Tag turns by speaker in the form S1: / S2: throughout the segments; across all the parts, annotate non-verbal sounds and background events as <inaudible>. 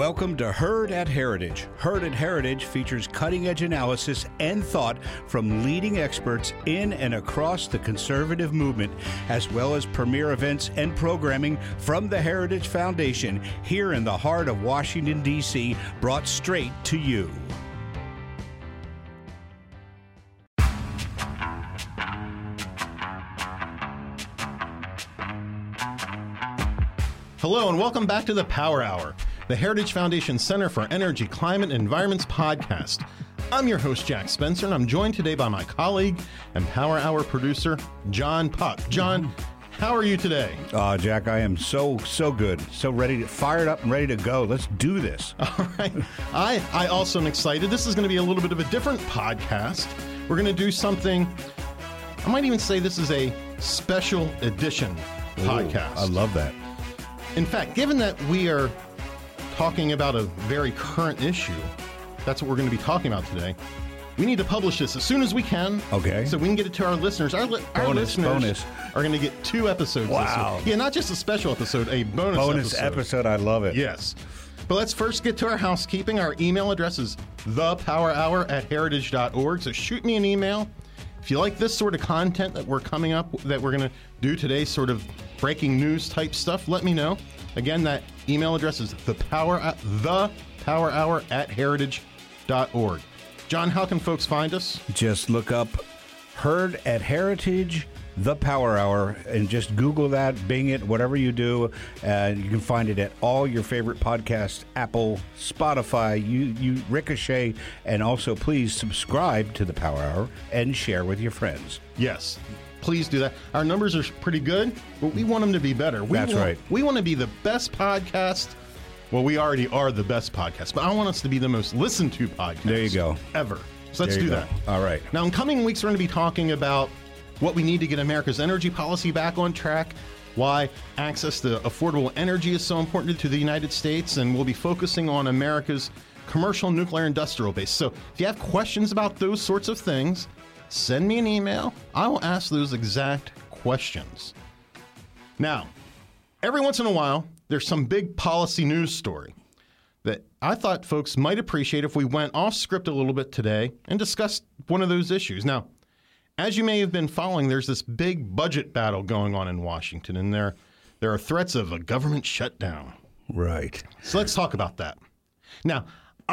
S1: Welcome to Heard at Heritage. Heard at Heritage features cutting edge analysis and thought from leading experts in and across the conservative movement, as well as premier events and programming from the Heritage Foundation here in the heart of Washington, D.C., brought straight to you.
S2: Hello, and welcome back to the Power Hour, the Heritage Foundation Center for Energy, Climate, and Environment's podcast. I'm your host, Jack Spencer, and I'm joined today by my colleague and Power Hour producer, John Puck. John, how are you today?
S1: Uh, Jack, I am so, so good. So ready to, fired up and ready to go. Let's do this. <laughs>
S2: All right. I, I also am excited. This is going to be a little bit of a different podcast. We're going to do something, I might even say this is a special edition podcast.
S1: I love that.
S2: In fact, given that we are talking about a very current issue, that's what we're going to be talking about today. We need to publish this as soon as we can.
S1: Okay.
S2: So we can get it to our listeners. Our, li- our
S1: Bonus,
S2: listeners
S1: bonus.
S2: are going to get two episodes. this
S1: Wow.
S2: week. Yeah, not just a special episode, a bonus,
S1: Bonus episode. I love it.
S2: Yes. But let's first get to our housekeeping. Our email address is thepowerhour at heritage.org. So shoot me an email. If you like this sort of content that we're coming up, that we're going to do today, sort of breaking news type stuff, let me know. Again, that email address is thepower, uh, thepowerhour at heritage.org. John, how can folks find us?
S1: Just look up Heard at Heritage, the Power Hour, and just Google that, Bing it, whatever you do. And you can find it at all your favorite podcasts Apple, Spotify, you, you Ricochet, and also please subscribe to the Power Hour and share with your friends.
S2: Yes. Please do that. Our numbers are pretty good, but we want them to be better. We
S1: That's
S2: want,
S1: right.
S2: We want to be the best podcast. Well, we already are the best podcast, but I want us to be the most listened to podcast.
S1: There you go.
S2: Ever. So let's do
S1: go.
S2: that.
S1: All right.
S2: Now, in coming weeks, we're going to be talking about what we need to get America's energy policy back on track, why access to affordable energy is so important to the United States, and we'll be focusing on America's commercial nuclear industrial base. So, if you have questions about those sorts of things, send me an email. I will ask those exact questions. Now, every once in a while, there's some big policy news story that I thought folks might appreciate if we went off script a little bit today and discussed one of those issues. Now, as you may have been following, there's this big budget battle going on in Washington, and there, there are threats of a government shutdown.
S1: Right.
S2: So let's talk about that. Now,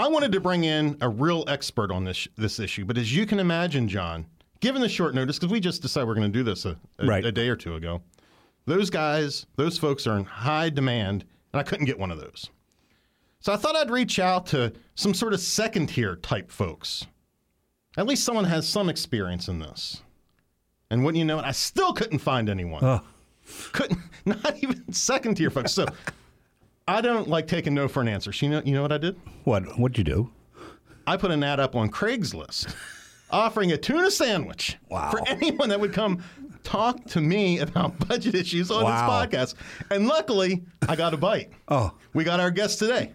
S2: I wanted to bring in a real expert on this this issue, but as you can imagine, John, given the short notice, because we just decided we're going to do this a, a,
S1: Right.
S2: a day or two ago, those guys, those folks are in high demand, and I couldn't get one of those. So I thought I'd reach out to some sort of second tier type folks. At least someone has some experience in this. And wouldn't you know it, I still couldn't find anyone. Couldn't, <laughs> not even second tier folks. So <laughs> I don't like taking no for an answer. So you know, you know what I did?
S1: What? What'd you do?
S2: I put an ad up on Craigslist <laughs> offering a tuna sandwich
S1: Wow.
S2: for anyone that would come talk to me about <laughs> budget issues on
S1: Wow.
S2: this podcast. And luckily, I got a bite.
S1: Oh.
S2: We got our guest today,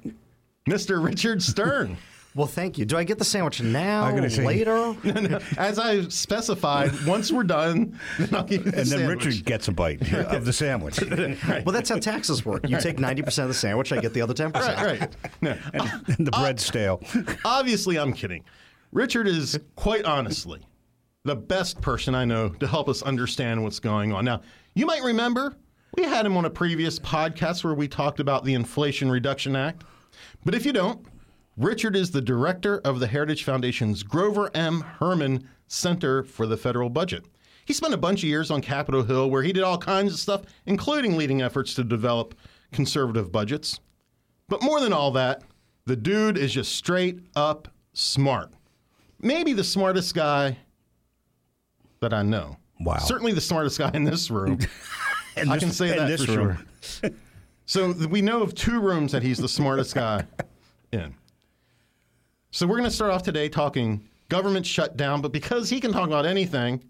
S2: Mr. Richard Stern. <laughs>
S3: Well, thank you. Do I get the sandwich now?
S1: I'm gonna say-
S3: later? <laughs>
S2: As I specified, once we're done, <laughs> then I'll give you the
S1: And then
S2: sandwich.
S1: Richard gets a bite of the sandwich. <laughs>
S3: well, that's how taxes work. You take 90% of the sandwich, I get the other 10%.
S2: Right, right. No,
S1: and the bread's stale.
S2: obviously, I'm kidding. Richard is quite honestly the best person I know to help us understand what's going on. Now, you might remember we had him on a previous podcast where we talked about the Inflation Reduction Act. But if you don't, Richard is the director of the Heritage Foundation's Grover M. Hermann Center for the Federal Budget. He spent a bunch of years on Capitol Hill where he did all kinds of stuff, including leading efforts to develop conservative budgets. But more than all that, the dude is just straight up smart. Maybe the smartest guy that I know.
S1: Wow.
S2: Certainly the smartest guy in this room. <laughs>
S1: In
S2: I
S1: this-
S2: can say that for
S1: room.
S2: sure. So we know of two rooms that he's the smartest guy <laughs> in. So we're going to start off today talking government shutdown, but because he can talk about anything,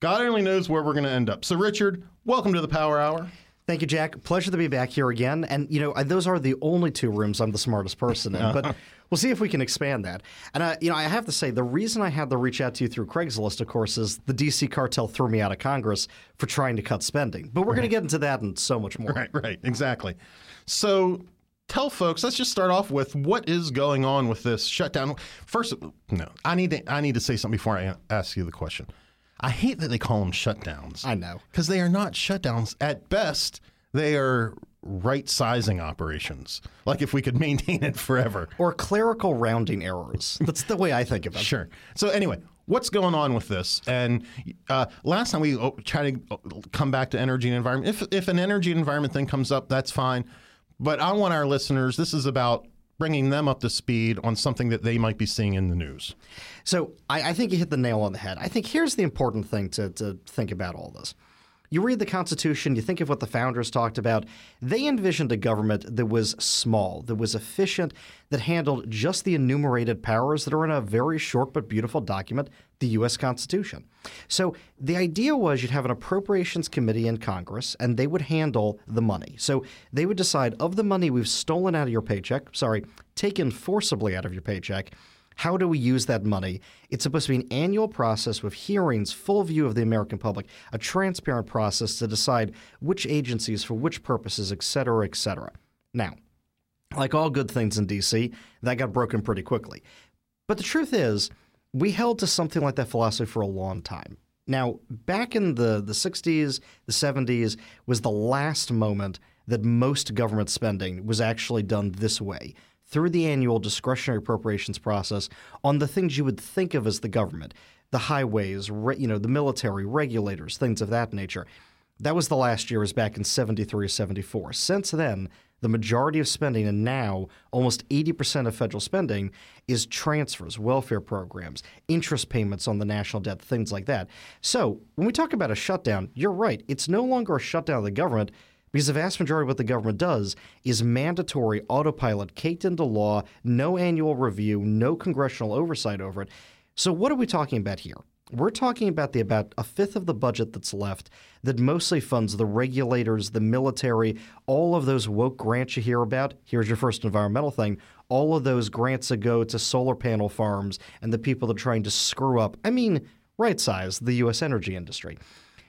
S2: God only knows where we're going to end up. So Richard, welcome to the Power Hour.
S3: Thank you, Jack. Pleasure to be back here again. And, you know, those are the only two rooms I'm the smartest person in. But <laughs> we'll see if we can expand that. And, uh, you know, I have to say, the reason I had to reach out to you through Craigslist, of course, is the D.C. cartel threw me out of Congress for trying to cut spending. But we're going to get into that and so much more.
S2: Right, right, exactly. So tell folks. Let's just start off with what is going on with this shutdown. First, no, I need to I need to say something before I ask you the question. I hate that they call them shutdowns.
S3: I know
S2: because they are not shutdowns. At best, they are right sizing operations. Like if we could <laughs> maintain it forever.
S3: Or clerical rounding errors. That's the way I think of it.
S2: Sure. So anyway, what's going on with this? And uh, last time we oh, tried to come back to energy and environment. If if an energy and environment thing comes up, that's fine. But I want our listeners. This is about bringing them up to speed on something that they might be seeing in the news.
S3: So I, I think you hit the nail on the head. I think here's the important thing to, to think about all this. You read the Constitution, you think of what the founders talked about. They envisioned a government that was small, that was efficient, that handled just the enumerated powers that are in a very short but beautiful document, the U.S. Constitution. So the idea was you'd have an appropriations committee in Congress, and they would handle the money. So they would decide of the money we've stolen out of your paycheck, sorry, taken forcibly out of your paycheck, how do we use that money? It's supposed to be an annual process with hearings, full view of the American public, a transparent process to decide which agencies for which purposes, et cetera, et cetera. Now, like all good things in DC, that got broken pretty quickly. But the truth is, we held to something like that philosophy for a long time. Now, back in the, the 60s, the 70s was the last moment that most government spending was actually done this way through the annual discretionary appropriations process on the things you would think of as the government, the highways, re, you know, the military, regulators, things of that nature. That was the last year, was back in 73 or 74. Since then, the majority of spending, and now almost 80% of federal spending, is transfers, welfare programs, interest payments on the national debt, things like that. So when we talk about a shutdown, you're right. It's no longer a shutdown of the government because the vast majority of what the government does is mandatory autopilot, caked into law, no annual review, no congressional oversight over it. So, what are we talking about here? We're talking about the about a fifth of the budget that's left that mostly funds the regulators, the military, all of those woke grants you hear about. Here's your first environmental thing. All of those grants that go to solar panel farms and the people that are trying to screw up, I mean, right size the U.S. energy industry.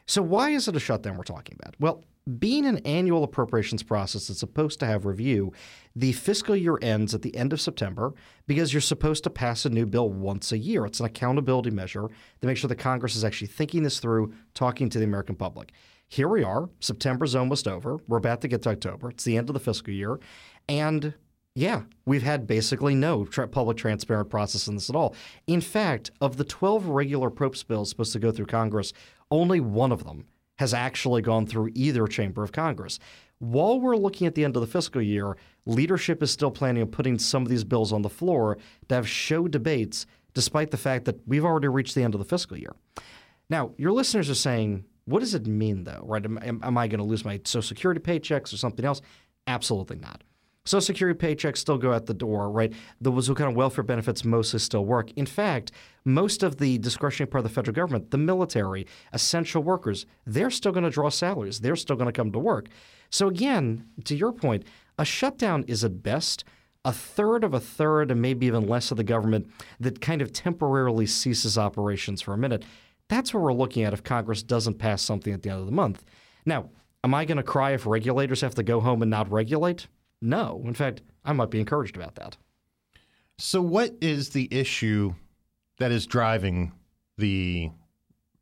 S3: So, why is it a shutdown we're talking about? Well, being an annual appropriations process that's supposed to have review, the fiscal year ends at the end of September because you're supposed to pass a new bill once a year. It's an accountability measure to make sure the Congress is actually thinking this through, talking to the American public. Here we are. September's almost over. We're about to get to October. It's the end of the fiscal year. And yeah, we've had basically no tra- public transparent process in this at all. In fact, of the 12 regular approps bills supposed to go through Congress, only one of them has actually gone through either chamber of Congress. While we're looking at the end of the fiscal year, leadership is still planning on putting some of these bills on the floor to have show debates, despite the fact that we've already reached the end of the fiscal year. Now, your listeners are saying, what does it mean, though? Right? Am, am I going to lose my Social Security paychecks or something else? Absolutely not. Social Security paychecks still go out the door, right? Those kind of welfare benefits mostly still work. In fact, most of the discretionary part of the federal government, the military, essential workers, they're still going to draw salaries. They're still going to come to work. So again, to your point, a shutdown is at best a third of a third and maybe even less of the government that kind of temporarily ceases operations for a minute. That's what we're looking at if Congress doesn't pass something at the end of the month. Now, am I going to cry if regulators have to go home and not regulate? No. In fact, I might be encouraged about that.
S2: So, what is the issue that is driving the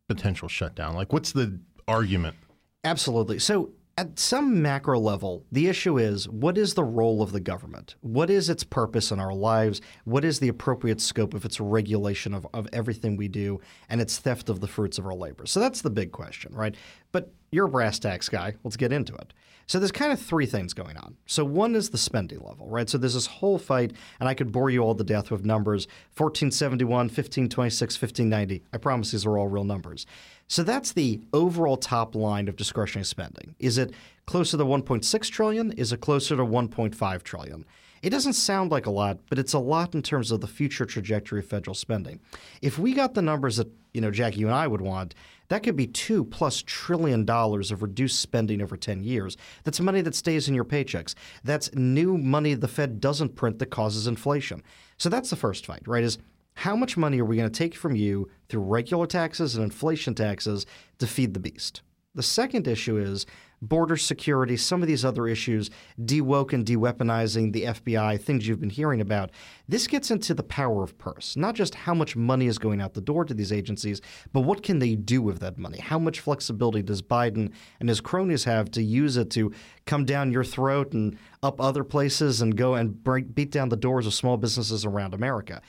S2: potential shutdown? Like, what's the argument?
S3: Absolutely. So, at some macro level, the issue is what is the role of the government? What is its purpose in our lives? What is the appropriate scope of its regulation of, of everything we do and its theft of the fruits of our labor? So that's the big question, right? But you're a brass tacks guy. Let's get into it. So there's kind of three things going on. So one is the spending level, right? So there's this whole fight, and I could bore you all to death with numbers 1471, 1526, 1590. I promise these are all real numbers. So that's the overall top line of discretionary spending. Is it closer to 1.6 trillion? Is it closer to 1.5 trillion? It doesn't sound like a lot, but it's a lot in terms of the future trajectory of federal spending. If we got the numbers that you know, Jackie, you and I would want, that could be two plus trillion dollars of reduced spending over 10 years. That's money that stays in your paychecks. That's new money the Fed doesn't print that causes inflation. So that's the first fight, right? Is how much money are we going to take from you through regular taxes and inflation taxes to feed the beast? The second issue is border security, some of these other issues, dewoke and deweaponizing the FBI, things you've been hearing about. This gets into the power of purse, not just how much money is going out the door to these agencies, but what can they do with that money? How much flexibility does Biden and his cronies have to use it to come down your throat and up other places and go and break, beat down the doors of small businesses around America?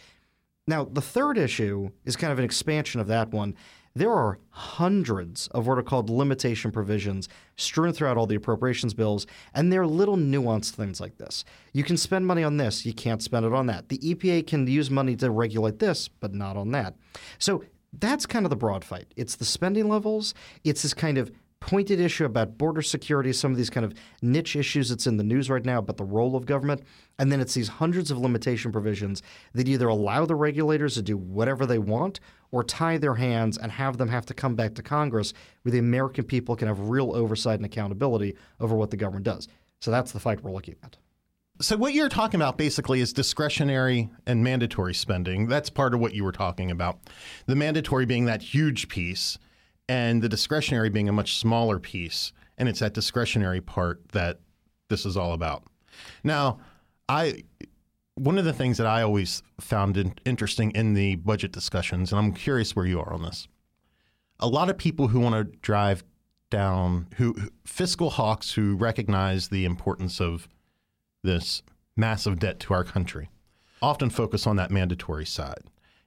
S3: Now, the third issue is kind of an expansion of that one. There are hundreds of what are called limitation provisions strewn throughout all the appropriations bills, and they're little nuanced things like this. You can spend money on this, you can't spend it on that. The EPA can use money to regulate this, but not on that. So that's kind of the broad fight. It's the spending levels, it's this kind of pointed issue about border security, some of these kind of niche issues that's in the news right now about the role of government. And then it's these hundreds of limitation provisions that either allow the regulators to do whatever they want or tie their hands and have them have to come back to Congress where the American people can have real oversight and accountability over what the government does. So that's the fight we're looking at.
S2: So what you're talking about basically is discretionary and mandatory spending. That's part of what you were talking about. The mandatory being that huge piece and the discretionary being a much smaller piece. And it's that discretionary part that this is all about. Now, I one of the things that I always found in, interesting in the budget discussions, and I'm curious where you are on this. A lot of people who want to drive down, who fiscal hawks who recognize the importance of this massive debt to our country, often focus on that mandatory side.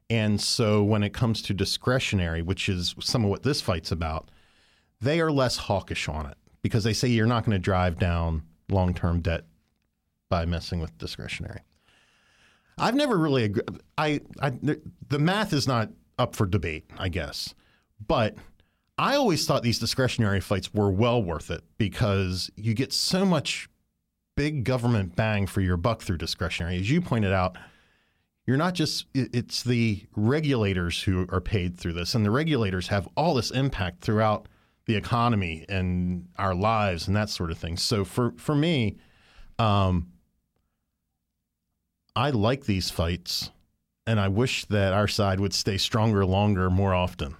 S2: And so when it comes to discretionary, which is some of what this fight's about, they are less hawkish on it because they say you're not going to drive down long term debt by messing with discretionary. I've never really agreed. I, I, the math is not up for debate, I guess. But I always thought these discretionary fights were well worth it because you get so much big government bang for your buck through discretionary. As you pointed out, you're not just it's the regulators who are paid through this and the regulators have all this impact throughout the economy and our lives and that sort of thing so for for me um, i like these fights and i wish that our side would stay stronger longer more often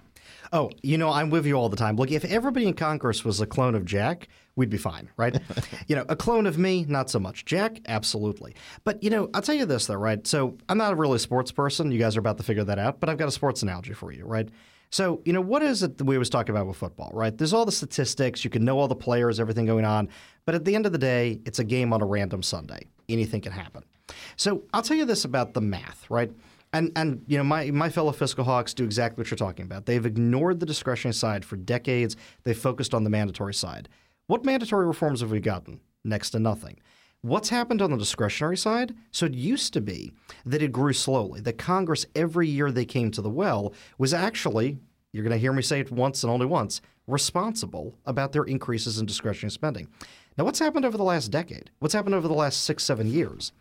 S3: Oh, you know, I'm with you all the time. Look, if everybody in Congress was a clone of Jack, we'd be fine, right? <laughs> you know, a clone of me, not so much. Jack, absolutely. But, you know, I'll tell you this, though, right? So I'm not a really sports person. You guys are about to figure that out, but I've got a sports analogy for you, right? So, you know, what is it that we always talk about with football, right? There's all the statistics, you can know all the players, everything going on, but at the end of the day, it's a game on a random Sunday. Anything can happen. So I'll tell you this about the math, right? And and you know my my fellow fiscal hawks do exactly what you're talking about. They've ignored the discretionary side for decades. They've focused on the mandatory side. What mandatory reforms have we gotten? Next to nothing. What's happened on the discretionary side? So it used to be that it grew slowly. That Congress every year they came to the well was actually you're going to hear me say it once and only once responsible about their increases in discretionary spending. Now, what's happened over the last decade? What's happened over the last six, seven years?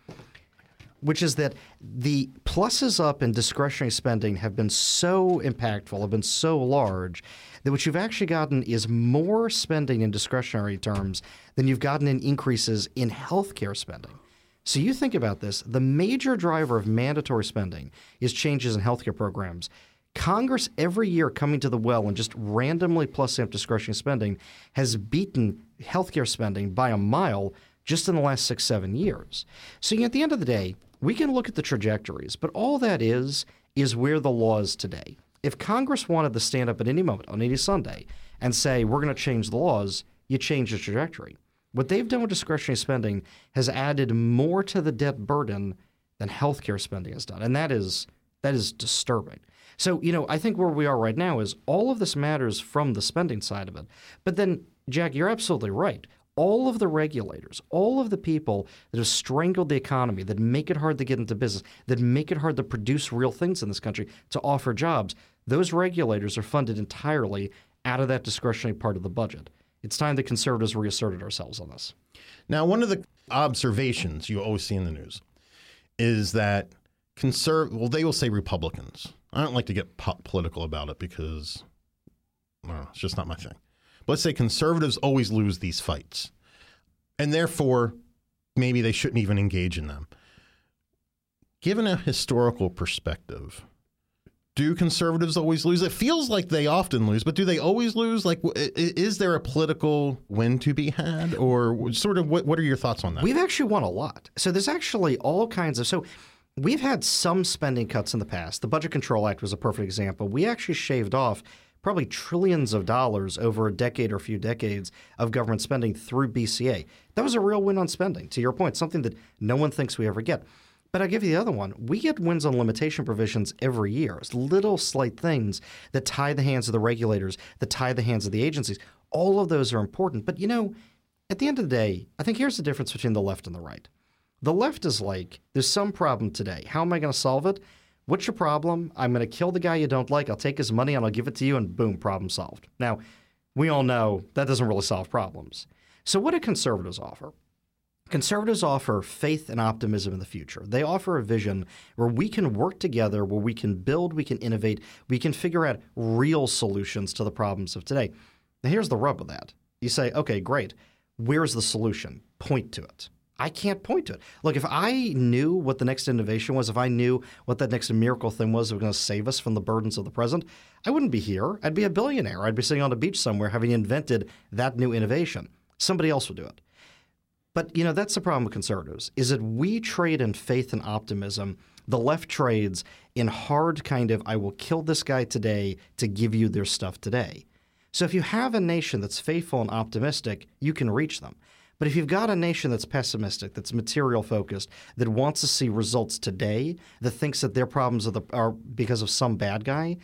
S3: Which is that the pluses up in discretionary spending have been so impactful, have been so large, that what you've actually gotten is more spending in discretionary terms than you've gotten in increases in healthcare spending. So you think about this the major driver of mandatory spending is changes in healthcare programs. Congress, every year coming to the well and just randomly plussing up discretionary spending, has beaten healthcare spending by a mile just in the last six, seven years. So at the end of the day, we can look at the trajectories, but all that is is where the law is today. If Congress wanted to stand up at any moment on any Sunday and say, we're going to change the laws, you change the trajectory. What they've done with discretionary spending has added more to the debt burden than healthcare spending has done. And that is that is disturbing. So, you know, I think where we are right now is all of this matters from the spending side of it. But then, Jack, you're absolutely right all of the regulators, all of the people that have strangled the economy, that make it hard to get into business, that make it hard to produce real things in this country, to offer jobs, those regulators are funded entirely out of that discretionary part of the budget. It's time the conservatives reasserted ourselves on this.
S2: Now, one of the observations you always see in the news is that conserv well, they will say Republicans. I don't like to get po- political about it because well, it's just not my thing let's say conservatives always lose these fights, and therefore maybe they shouldn't even engage in them. Given a historical perspective, do conservatives always lose? It feels like they often lose, but do they always lose? Like, is there a political win to be had, or sort of what? What are your thoughts on that?
S3: We've actually won a lot. So there's actually all kinds of so. We've had some spending cuts in the past. The Budget Control Act was a perfect example. We actually shaved off probably trillions of dollars over a decade or a few decades of government spending through BCA. That was a real win on spending, to your point, something that no one thinks we ever get. But I'll give you the other one. We get wins on limitation provisions every year. It's little slight things that tie the hands of the regulators, that tie the hands of the agencies. All of those are important. But you know, at the end of the day, I think here's the difference between the left and the right. The left is like, there's some problem today. How am I going to solve it? What's your problem? I'm going to kill the guy you don't like. I'll take his money and I'll give it to you, and boom, problem solved. Now, we all know that doesn't really solve problems. So, what do conservatives offer? Conservatives offer faith and optimism in the future. They offer a vision where we can work together, where we can build, we can innovate, we can figure out real solutions to the problems of today. Now, here's the rub of that. You say, okay, great. Where's the solution? Point to it. I can't point to it. Look, if I knew what the next innovation was, if I knew what that next miracle thing was that was going to save us from the burdens of the present, I wouldn't be here. I'd be a billionaire. I'd be sitting on a beach somewhere having invented that new innovation. Somebody else would do it. But you know that's the problem with conservatives is that we trade in faith and optimism. The left trades in hard kind of I will kill this guy today to give you their stuff today. So if you have a nation that's faithful and optimistic, you can reach them. But if you've got a nation that's pessimistic, that's material focused, that wants to see results today, that thinks that their problems are, the, are because of some bad guy,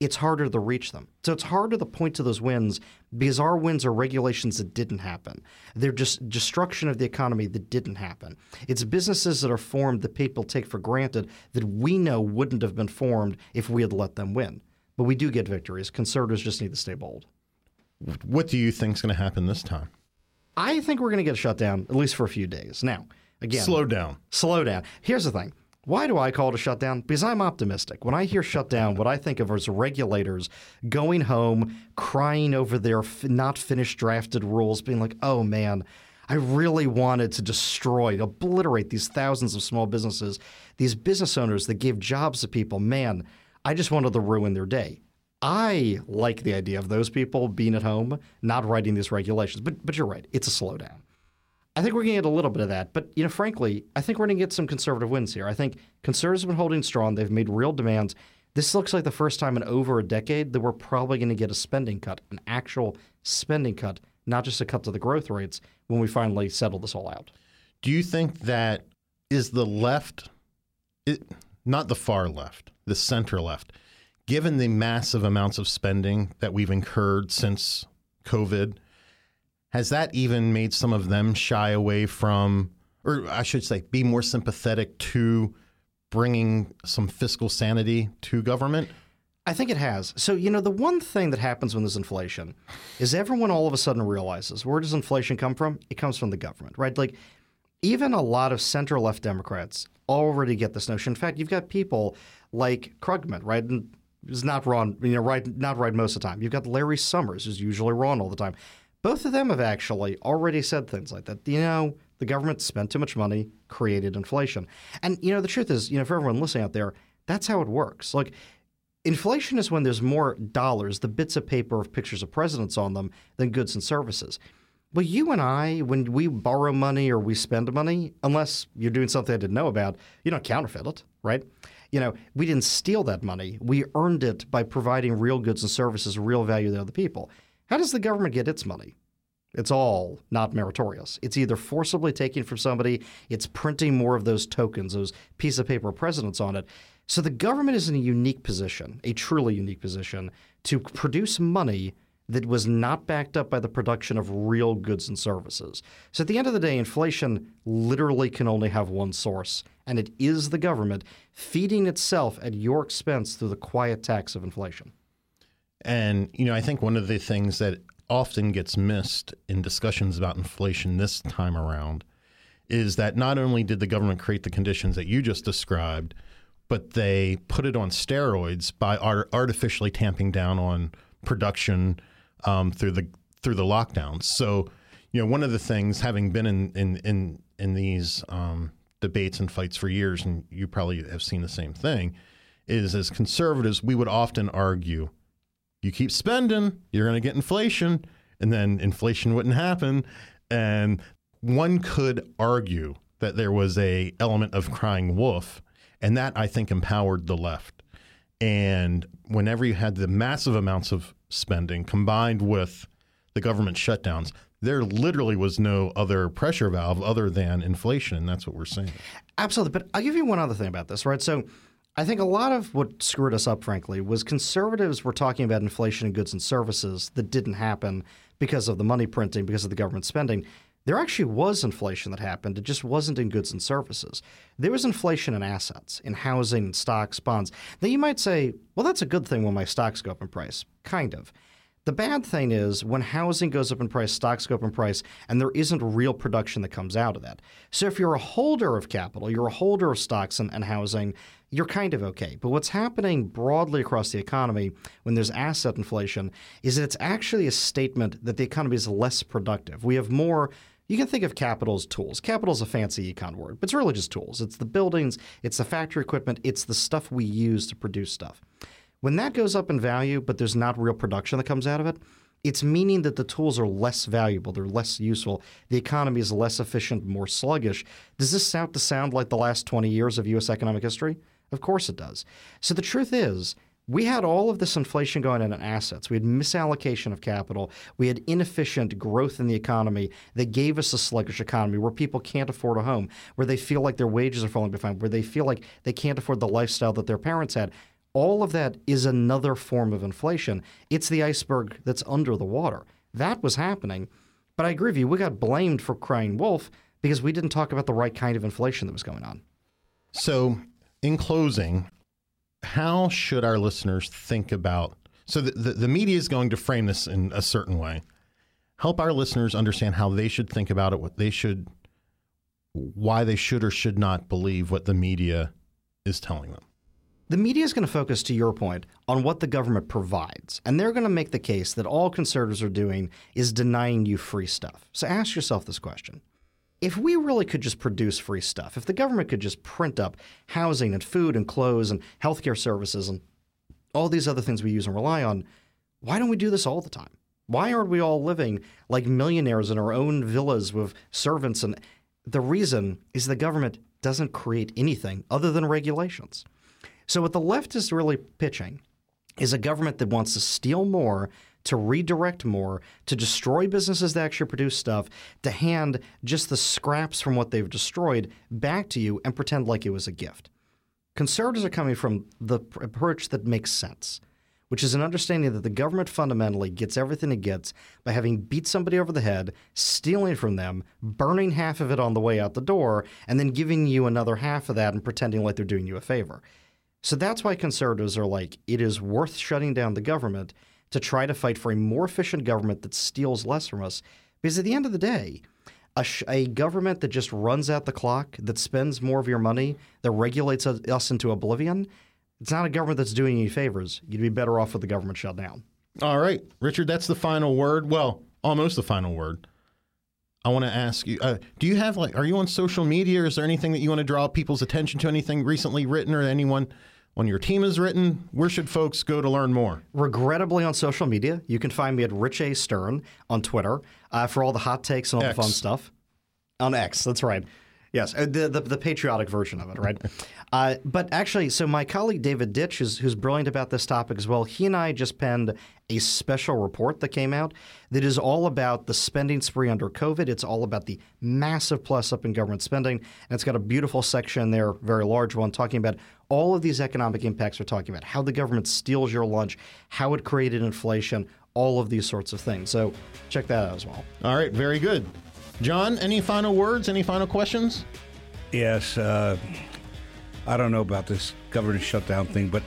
S3: it's harder to reach them. So it's harder to point to those wins because our wins are regulations that didn't happen. They're just destruction of the economy that didn't happen. It's businesses that are formed that people take for granted that we know wouldn't have been formed if we had let them win. But we do get victories. Conservatives just need to stay bold.
S2: What do you think is going to happen this time?
S3: I think we're going to get shut down at least for a few days. Now, again,
S2: slow down.
S3: Slow down. Here's the thing. Why do I call it a shutdown? Because I'm optimistic. When I hear shutdown, what I think of is regulators going home, crying over their not finished drafted rules, being like, oh man, I really wanted to destroy, obliterate these thousands of small businesses, these business owners that gave jobs to people. Man, I just wanted to ruin their day. I like the idea of those people being at home, not writing these regulations. But but you're right, it's a slowdown. I think we're going to get a little bit of that, but you know, frankly, I think we're going to get some conservative wins here. I think conservatives have been holding strong. They've made real demands. This looks like the first time in over a decade that we're probably going to get a spending cut, an actual spending cut, not just a cut to the growth rates when we finally settle this all out.
S2: Do you think that is the left, it, not the far left, the center left? Given the massive amounts of spending that we've incurred since COVID, has that even made some of them shy away from, or I should say, be more sympathetic to bringing some fiscal sanity to government?
S3: I think it has. So, you know, the one thing that happens when there's inflation is everyone all of a sudden realizes where does inflation come from? It comes from the government, right? Like, even a lot of center left Democrats already get this notion. In fact, you've got people like Krugman, right? And is not wrong, you know, right, not right most of the time. You've got Larry Summers, who's usually wrong all the time. Both of them have actually already said things like that. You know, the government spent too much money, created inflation. And, you know, the truth is, you know, for everyone listening out there, that's how it works. Like, inflation is when there's more dollars, the bits of paper of pictures of presidents on them, than goods and services. Well, you and I, when we borrow money or we spend money, unless you're doing something I didn't know about, you don't counterfeit it, right? you know, we didn't steal that money. We earned it by providing real goods and services, real value to other people. How does the government get its money? It's all not meritorious. It's either forcibly taken from somebody, it's printing more of those tokens, those piece of paper presidents on it. So the government is in a unique position, a truly unique position, to produce money that was not backed up by the production of real goods and services. So at the end of the day, inflation literally can only have one source, and it is the government feeding itself at your expense through the quiet tax of inflation.
S2: And, you know, I think one of the things that often gets missed in discussions about inflation this time around is that not only did the government create the conditions that you just described, but they put it on steroids by artificially tamping down on production um, through the through the lockdowns. So, you know, one of the things, having been in in in, in these um, debates and fights for years, and you probably have seen the same thing, is as conservatives, we would often argue you keep spending, you're going to get inflation, and then inflation wouldn't happen. And one could argue that there was a element of crying wolf, and that I think empowered the left. And whenever you had the massive amounts of spending combined with the government shutdowns, there literally was no other pressure valve other than inflation, and that's what we're seeing.
S3: Absolutely. But I'll give you one other thing about this, right? So I think a lot of what screwed us up, frankly, was conservatives were talking about inflation in goods and services that didn't happen because of the money printing, because of the government spending. There actually was inflation that happened. It just wasn't in goods and services. There was inflation in assets, in housing, stocks, bonds. Now you might say, well, that's a good thing when my stocks go up in price. Kind of. The bad thing is when housing goes up in price, stocks go up in price, and there isn't real production that comes out of that. So if you're a holder of capital, you're a holder of stocks and, and housing, you're kind of okay. But what's happening broadly across the economy when there's asset inflation is that it's actually a statement that the economy is less productive. We have more you can think of capital as tools. Capital is a fancy econ word, but it's really just tools. It's the buildings, it's the factory equipment, it's the stuff we use to produce stuff. When that goes up in value, but there's not real production that comes out of it, it's meaning that the tools are less valuable, they're less useful, the economy is less efficient, more sluggish. Does this sound to sound like the last 20 years of US economic history? Of course it does. So the truth is, we had all of this inflation going on in assets. We had misallocation of capital. We had inefficient growth in the economy that gave us a sluggish economy where people can't afford a home, where they feel like their wages are falling behind, where they feel like they can't afford the lifestyle that their parents had. All of that is another form of inflation. It's the iceberg that's under the water. That was happening. But I agree with you. We got blamed for crying wolf because we didn't talk about the right kind of inflation that was going on.
S2: So, in closing, how should our listeners think about? So the, the, the, media is going to frame this in a certain way. Help our listeners understand how they should think about it, what they should, why they should or should not believe what the media is telling them.
S3: The media is going to focus, to your point, on what the government provides. And they're going to make the case that all conservatives are doing is denying you free stuff. So ask yourself this question if we really could just produce free stuff, if the government could just print up housing and food and clothes and healthcare services and all these other things we use and rely on, why don't we do this all the time? Why aren't we all living like millionaires in our own villas with servants? And the reason is the government doesn't create anything other than regulations. So, what the left is really pitching is a government that wants to steal more to redirect more, to destroy businesses that actually produce stuff, to hand just the scraps from what they've destroyed back to you and pretend like it was a gift. Conservatives are coming from the approach that makes sense, which is an understanding that the government fundamentally gets everything it gets by having beat somebody over the head, stealing from them, burning half of it on the way out the door, and then giving you another half of that and pretending like they're doing you a favor. So that's why conservatives are like, it is worth shutting down the government to try to fight for a more efficient government that steals less from us. Because at the end of the day, a, sh- a, government that just runs out the clock, that spends more of your money, that regulates us into oblivion, it's not a government that's doing you favors. You'd be better off with the government shut down.
S2: All right, Richard, that's the final word. Well, almost the final word. I want to ask you: uh, Do you have like? Are you on social media? Is there anything that you want to draw people's attention to? Anything recently written or anyone when your team is written, where should folks go to learn more?
S3: Regrettably, on social media, you can find me at Rich A. Stern on Twitter uh, for all the hot takes and all X. the fun stuff. On X, that's right. Yes, uh, the, the, the patriotic version of it, right? <laughs> uh, but actually, so my colleague David Ditch, is, who's brilliant about this topic as well, he and I just penned a special report that came out that is all about the spending spree under COVID. It's all about the massive plus up in government spending, and it's got a beautiful section there, very large one, talking about all of these economic impacts we're talking about, how the government steals your lunch, how it created inflation, all of these sorts of things. So check that out as well.
S2: All right, very good. John, any final words? Any final questions?
S1: Yes. Uh, I don't know about this government shutdown thing, but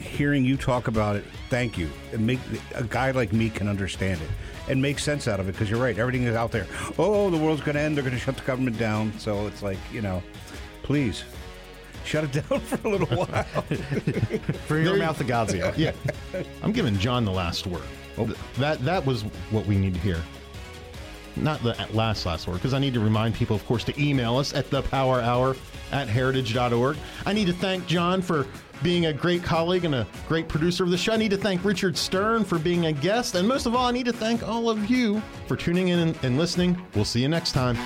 S1: hearing you talk about it, thank you. And make a guy like me can understand it and make sense out of it because you're right. Everything is out there. Oh, the world's going to end. They're going to shut the government down. So it's like you know, please shut it down <laughs> for a little while. <laughs>
S3: Bring your mouth to God's ear.
S2: Yeah, I'm giving John the last word. Oh. That that was what we need to hear. not the last last word, because I need to remind people, of course, to email us at thepowerhour at heritage.org. I need to thank John for being a great colleague and a great producer of the show. I need to thank Richard Stern for being a guest. And most of all, I need to thank all of you for tuning in and, and listening. We'll see you next time.